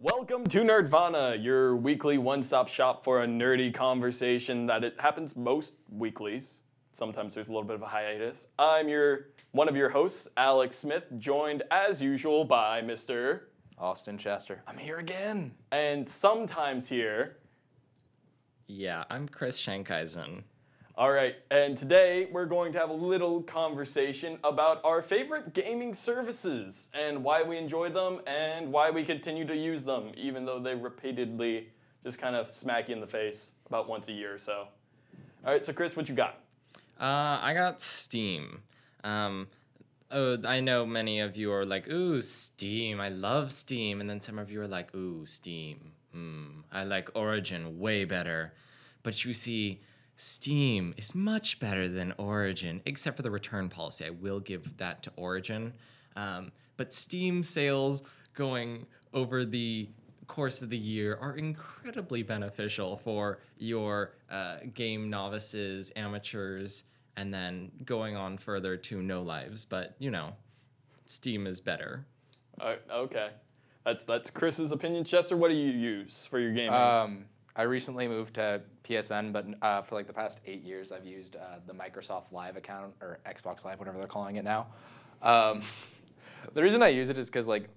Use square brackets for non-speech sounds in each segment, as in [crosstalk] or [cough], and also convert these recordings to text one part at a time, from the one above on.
Welcome to Nerdvana, your weekly one-stop shop for a nerdy conversation that it happens most weeklies. Sometimes there's a little bit of a hiatus. I'm your one of your hosts, Alex Smith, joined as usual by Mr. Austin Chester. I'm here again. and sometimes here. Yeah, I'm Chris Shankaisen. All right, and today we're going to have a little conversation about our favorite gaming services and why we enjoy them and why we continue to use them, even though they repeatedly just kind of smack you in the face about once a year or so. All right, so Chris, what you got? Uh, I got Steam. Um, oh, I know many of you are like, ooh, Steam. I love Steam. And then some of you are like, ooh, Steam. Hmm, I like Origin way better. But you see, Steam is much better than Origin, except for the return policy. I will give that to Origin. Um, but Steam sales going over the course of the year are incredibly beneficial for your uh, game novices, amateurs, and then going on further to no lives. But you know, Steam is better. All right, okay, that's that's Chris's opinion. Chester, what do you use for your gaming? Um, I recently moved to PSN, but uh, for like the past eight years, I've used uh, the Microsoft Live account or Xbox Live, whatever they're calling it now. Um, [laughs] the reason I use it is because like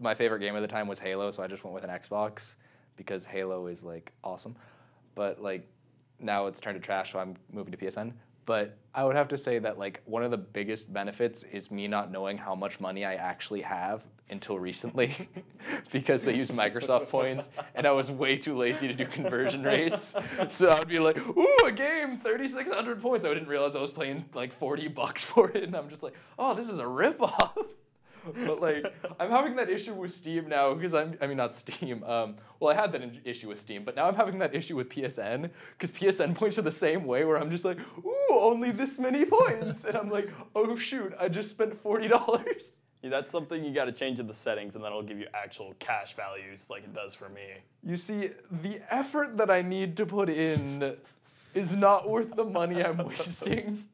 my favorite game at the time was Halo, so I just went with an Xbox because Halo is like awesome. But like now it's turned to trash, so I'm moving to PSN. But I would have to say that like one of the biggest benefits is me not knowing how much money I actually have until recently [laughs] because they use Microsoft points and I was way too lazy to do conversion [laughs] rates. So I'd be like, ooh, a game, 3,600 points. I didn't realize I was paying like 40 bucks for it. And I'm just like, oh, this is a ripoff. But like, I'm having that issue with Steam now because I'm, I mean, not Steam. Um, well, I had that in- issue with Steam, but now I'm having that issue with PSN because PSN points are the same way where I'm just like, ooh, only this many points. And I'm like, oh, shoot, I just spent $40. Yeah, that's something you got to change in the settings, and then it'll give you actual cash values like it does for me. You see, the effort that I need to put in is not worth the money I'm wasting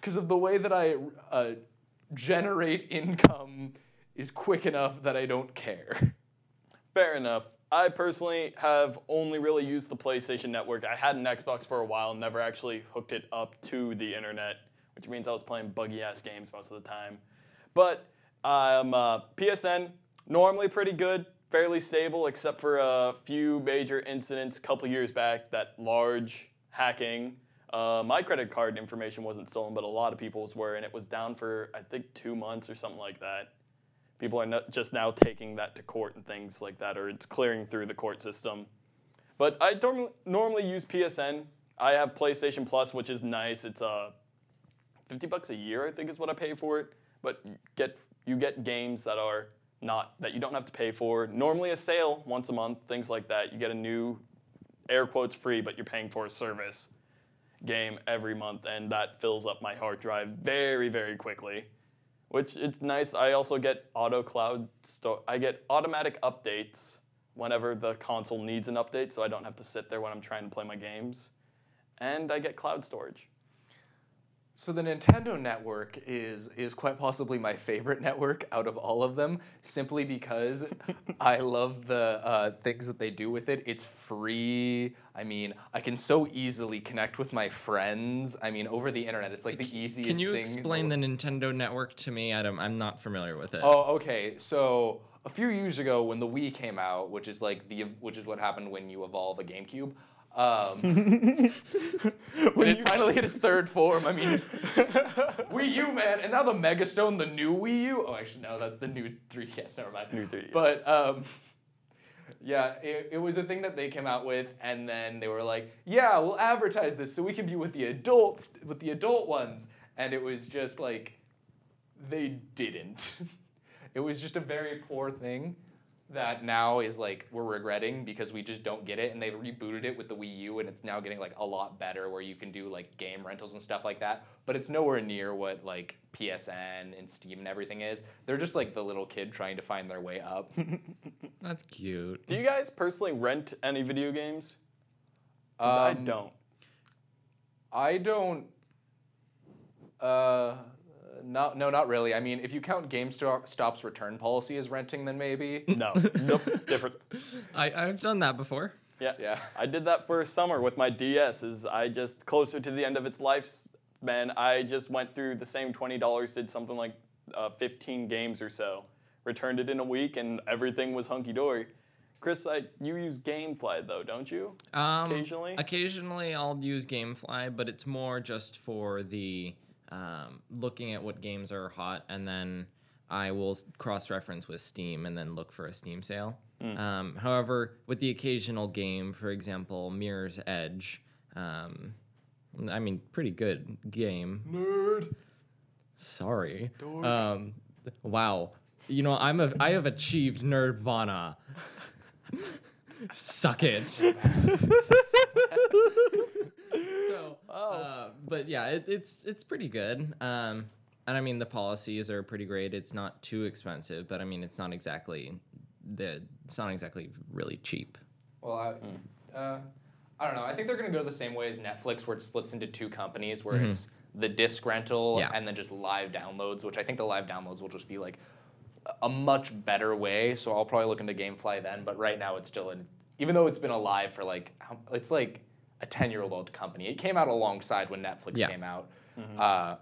because of the way that I uh, generate income is quick enough that I don't care. Fair enough. I personally have only really used the PlayStation Network. I had an Xbox for a while, never actually hooked it up to the internet, which means I was playing buggy ass games most of the time. But um, uh, PSN normally pretty good, fairly stable, except for a few major incidents a couple years back. That large hacking. Uh, my credit card information wasn't stolen, but a lot of people's were, and it was down for I think two months or something like that people are not just now taking that to court and things like that, or it's clearing through the court system. But I don't normally use PSN. I have PlayStation Plus, which is nice. It's uh, 50 bucks a year, I think, is what I pay for it. But get you get games that are not that you don't have to pay for. Normally a sale once a month, things like that. You get a new air quotes free, but you're paying for a service game every month, and that fills up my hard drive very, very quickly which it's nice. I also get auto cloud sto- I get automatic updates whenever the console needs an update, so I don't have to sit there when I'm trying to play my games. And I get cloud storage. So the Nintendo network is is quite possibly my favorite network out of all of them, simply because [laughs] I love the uh, things that they do with it. It's free. I mean, I can so easily connect with my friends. I mean, over the internet, it's like the easiest. Can you explain the Nintendo Network to me? Don't, I'm not familiar with it. Oh, okay. So a few years ago, when the Wii came out, which is like the which is what happened when you evolve a GameCube. Um, [laughs] when it finally hit its third form, I mean, [laughs] Wii U, man, and now the Megastone, the new Wii U. Oh, actually, no, that's the new 3DS. Never mind. New 3DS. But um, yeah, it, it was a thing that they came out with, and then they were like, "Yeah, we'll advertise this so we can be with the adults, with the adult ones," and it was just like, they didn't. [laughs] it was just a very poor thing that now is like we're regretting because we just don't get it and they rebooted it with the Wii U and it's now getting like a lot better where you can do like game rentals and stuff like that but it's nowhere near what like PSN and Steam and everything is they're just like the little kid trying to find their way up [laughs] That's cute. Do you guys personally rent any video games? 'Cause I Um, don't. I don't uh No, no, not really. I mean, if you count GameStop's return policy as renting, then maybe. [laughs] No, nope, different. [laughs] I, I've done that before. Yeah. Yeah. [laughs] I did that for a summer with my DS. Is I just closer to the end of its lifespan, I just went through the same twenty dollars, did something like uh, fifteen games or so, returned it in a week, and everything was hunky dory. Chris, I, you use GameFly though, don't you? Um, Occasionally? Occasionally, I'll use GameFly, but it's more just for the um, looking at what games are hot, and then I will cross reference with Steam and then look for a Steam sale. Um, however, with the occasional game, for example, Mirror's Edge, um, I mean, pretty good game. Nerd. Sorry. Um, wow. You know, I'm a I have achieved nerdvana. [laughs] Suck it. [laughs] so, uh, but yeah, it, it's it's pretty good. Um, and I mean, the policies are pretty great. It's not too expensive, but I mean, it's not exactly the it's not exactly really cheap. Well, I, uh, I don't know. I think they're going to go the same way as Netflix, where it splits into two companies, where it's the disc rental Yeah. and then just live downloads. Which I think the live downloads will just be like a- a much better way. So I'll probably look into GameFly then. But right now, it's still in. Even though it's been alive for like, it's like a ten-year-old company. It came out alongside when Netflix Yeah. came out. Uh,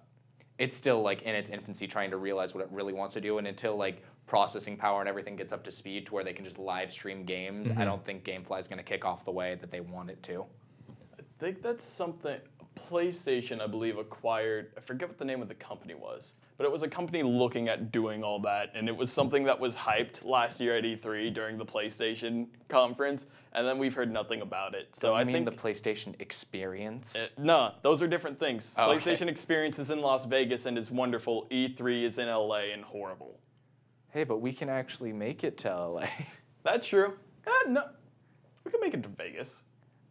it's still like in its infancy, trying to realize what it really wants to do. And until like processing power and everything gets up to speed to where they can just live stream games, I don't think GameFly is going to kick off the way that they want it to. I think that's something PlayStation, I believe, acquired. I forget what the name of the company was, but it was a company looking at doing all that, and it was something that was hyped last year at E3 during the PlayStation conference, and then we've heard nothing about it. So I I mean think the PlayStation Experience. Uh, no, those are different things. Oh, okay. PlayStation Experience is in Las Vegas and is wonderful. E3 is in LA and horrible. hey, but we can actually make it to LA. [laughs] That's true. Uh, no, we can make it to Vegas.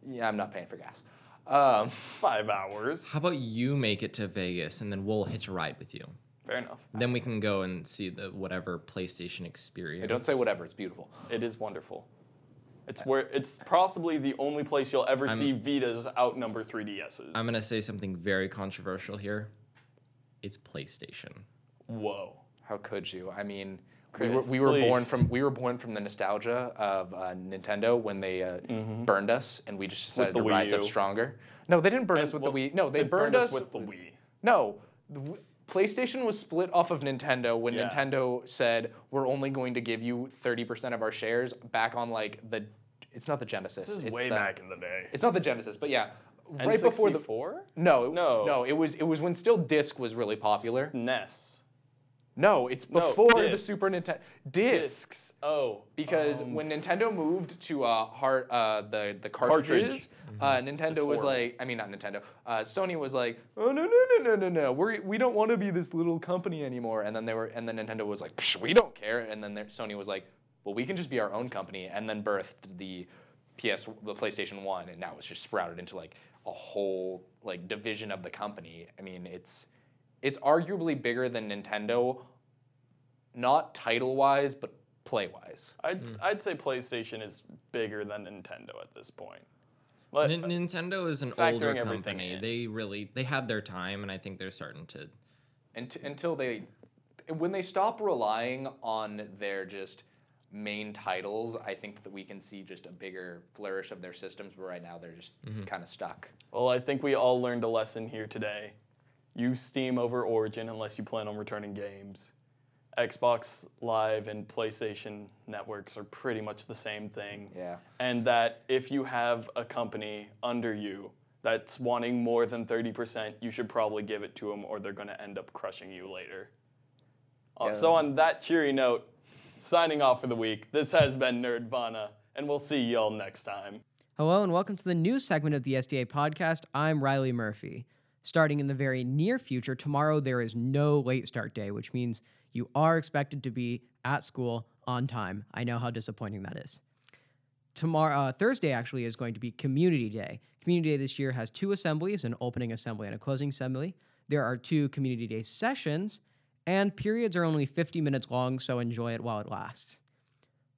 yeah, I'm not paying for gas. Um, It's five hours. How about you make it to Vegas and then we'll hitch a ride with you? Fair enough. Then we can go and see the whatever PlayStation experience. hey, don't say whatever. It's beautiful. It is wonderful. It's where it's possibly the only place you'll ever I'm- see Vitas outnumber 3DSs. I'm gonna say something very controversial here. It's PlayStation. Whoa. How could you? I mean, Chris, we were, we were born from we were born from the nostalgia of uh, Nintendo when they uh, burned us, and we just decided the to Wii rise up stronger. No, they didn't burn us with well, the Wii. No, they, they burned, us with the Wii. No, the w- PlayStation was split off of Nintendo when Yeah. Nintendo said we're only going to give you 30% of our shares back on like the it's not the Genesis. This is it's way the- back in the day. It's not the Genesis, but yeah, right before the N64? No, No. No, it was it was when still disc was really popular. NES. No, it's No, before the discs. Super Nintendo discs. Oh. Because um, when Nintendo moved to uh, heart, uh, the the cartridges, uh, Nintendo was horrible. like, I mean not Nintendo, uh, Sony was like, oh no no no no no no, we we don't want to be this little company anymore. And then they were, and then Nintendo was like, Psh, we don't care. And then there- Sony was like, well we can just be our own company. And then birthed the PS, the PlayStation One, and now it's just sprouted into like a whole like division of the company. I mean it's it's arguably bigger than Nintendo, not title wise, but play wise. I'd, hmm. I'd say PlayStation is bigger than Nintendo at this point. Let- Nin- Nintendo is an older company. They really they had their time, and I think they're starting to. Unt- until they, when they stop relying on their just main titles, I think that we can see just a bigger flourish of their systems. But right now, they're just mm-hmm. kind of stuck. well, I think we all learned a lesson here today. Use Steam over Origin unless you plan on returning games. Xbox Live and PlayStation networks are pretty much the same thing. Yeah. and that if you have a company under you that's wanting more than 30%, you should probably give it to them or they're going to end up crushing you later. Uh, Yeah. So, on that cheery note, signing off for the week, this has been Nerdvana, and we'll see y'all next time. Hello and welcome to the new segment of the SDA podcast. I'm Riley Murphy. Starting in the very near future, tomorrow there is no late start day, which means you are expected to be at school on time. I know how disappointing that is. Tomorrow, uh, Thursday actually is going to be Community Day. Community Day this year has two assemblies an opening assembly and a closing assembly. There are two Community Day sessions, and periods are only 50 minutes long, so enjoy it while it lasts.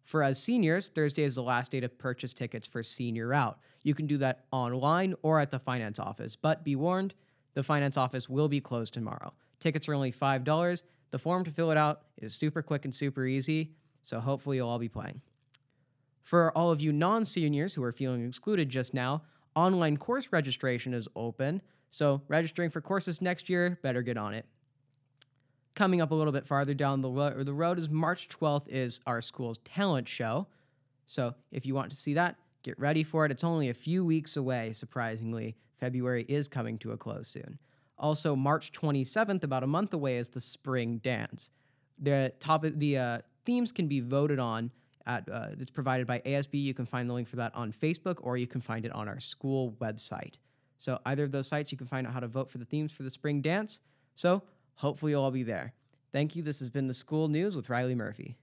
For us seniors, Thursday is the last day to purchase tickets for Senior Out. You can do that online or at the finance office, but be warned, the finance office will be closed tomorrow. Tickets are only $5. The form to fill it out is super quick and super easy, so hopefully you'll all be playing. For all of you non seniors who are feeling excluded just now, online course registration is open, so registering for courses next year, better get on it. Coming up a little bit farther down the, ro- the road is March 12th is our school's talent show. So if you want to see that, get ready for it. It's only a few weeks away, surprisingly. February is coming to a close soon. Also, March 27th, about a month away, is the spring dance. The top the uh, themes can be voted on at uh, it's provided by ASB. You can find the link for that on Facebook, or you can find it on our school website. So either of those sites, you can find out how to vote for the themes for the spring dance. So hopefully you'll all be there. Thank you. This has been the school news with Riley Murphy.